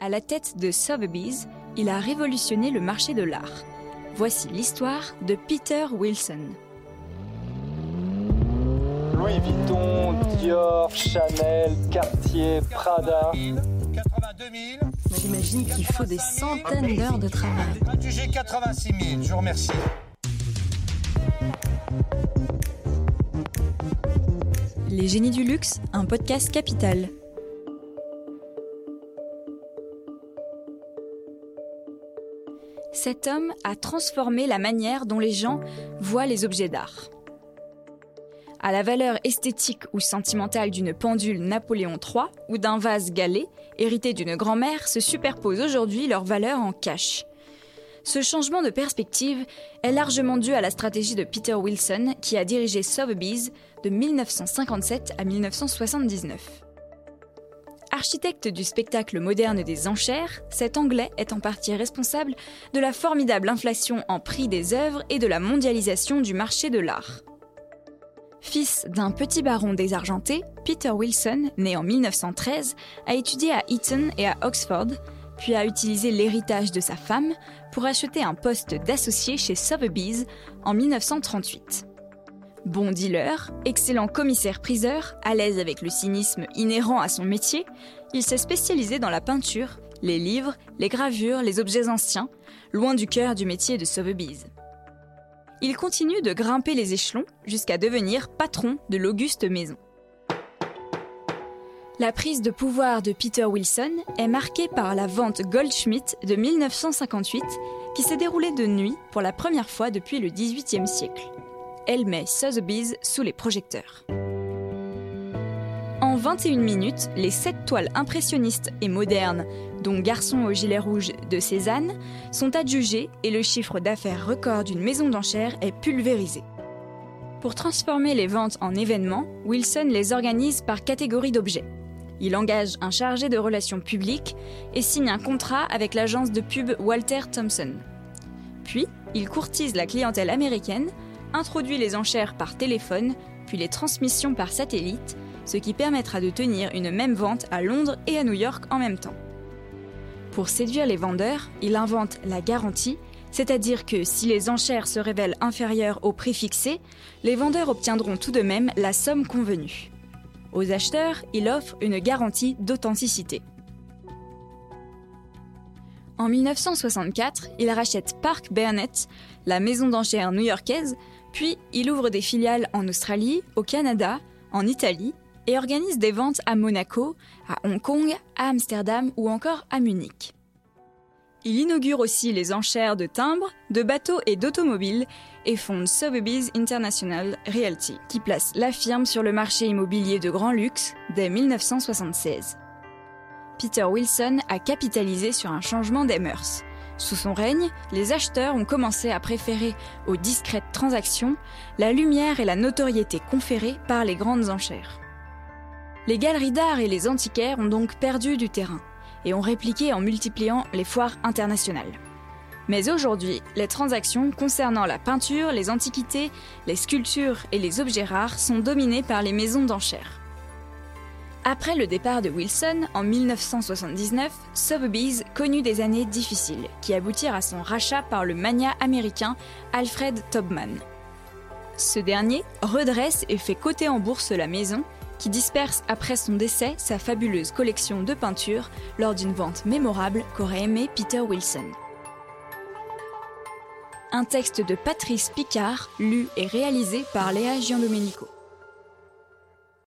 À la tête de Sotheby's, il a révolutionné le marché de l'art. Voici l'histoire de Peter Wilson. Louis Vuitton, Dior, Chanel, Cartier, Prada. 82 000. J'imagine qu'il faut des centaines d'heures de travail. Adjugé 86 000. Je vous remercie. Les génies du luxe, un podcast capital. Cet homme a transformé la manière dont les gens voient les objets d'art. À la valeur esthétique ou sentimentale d'une pendule Napoléon III ou d'un vase galais, hérité d'une grand-mère, se superposent aujourd'hui leurs valeurs en cash. Ce changement de perspective est largement dû à la stratégie de Peter Wilson qui a dirigé Sotheby's de 1957 à 1979. Architecte du spectacle moderne des enchères, cet Anglais est en partie responsable de la formidable inflation en prix des œuvres et de la mondialisation du marché de l'art. Fils d'un petit baron désargenté, Peter Wilson, né en 1913, a étudié à Eton et à Oxford, puis a utilisé l'héritage de sa femme pour acheter un poste d'associé chez Sotheby's en 1938. Bon dealer, excellent commissaire-priseur, à l'aise avec le cynisme inhérent à son métier, il s'est spécialisé dans la peinture, les livres, les gravures, les objets anciens, loin du cœur du métier de Sotheby's. Il continue de grimper les échelons jusqu'à devenir patron de l'auguste maison. La prise de pouvoir de Peter Wilson est marquée par la vente Goldschmidt de 1958 qui s'est déroulée de nuit pour la première fois depuis le XVIIIe siècle. Elle met Sotheby's sous les projecteurs. En 21 minutes, les sept toiles impressionnistes et modernes, dont Garçon au gilet rouge de Cézanne, sont adjugées et le chiffre d'affaires record d'une maison d'enchères est pulvérisé. Pour transformer les ventes en événements, Wilson les organise par catégorie d'objets. Il engage un chargé de relations publiques et signe un contrat avec l'agence de pub Walter Thompson. Puis, il courtise la clientèle américaine, introduit les enchères par téléphone, puis les transmissions par satellite, ce qui permettra de tenir une même vente à Londres et à New York en même temps. Pour séduire les vendeurs, il invente la garantie, c'est-à-dire que si les enchères se révèlent inférieures au prix fixé, les vendeurs obtiendront tout de même la somme convenue. Aux acheteurs, il offre une garantie d'authenticité. En 1964, il rachète Park Burnett, la maison d'enchères new-yorkaise, puis il ouvre des filiales en Australie, au Canada, en Italie et organise des ventes à Monaco, à Hong Kong, à Amsterdam ou encore à Munich. Il inaugure aussi les enchères de timbres, de bateaux et d'automobiles et fonde Sotheby's International Realty, qui place la firme sur le marché immobilier de grand luxe dès 1976. Peter Wilson a capitalisé sur un changement des mœurs. Sous son règne, les acheteurs ont commencé à préférer aux discrètes transactions la lumière et la notoriété conférées par les grandes enchères. Les galeries d'art et les antiquaires ont donc perdu du terrain et ont répliqué en multipliant les foires internationales. Mais aujourd'hui, les transactions concernant la peinture, les antiquités, les sculptures et les objets rares sont dominées par les maisons d'enchères. Après le départ de Wilson en 1979, Sotheby's connut des années difficiles qui aboutirent à son rachat par le magnat américain Alfred Tobman. Ce dernier redresse et fait coter en bourse la maison qui disperse après son décès sa fabuleuse collection de peintures lors d'une vente mémorable qu'aurait aimé Peter Wilson. Un texte de Patrice Picard, lu et réalisé par Léa Giandomenico.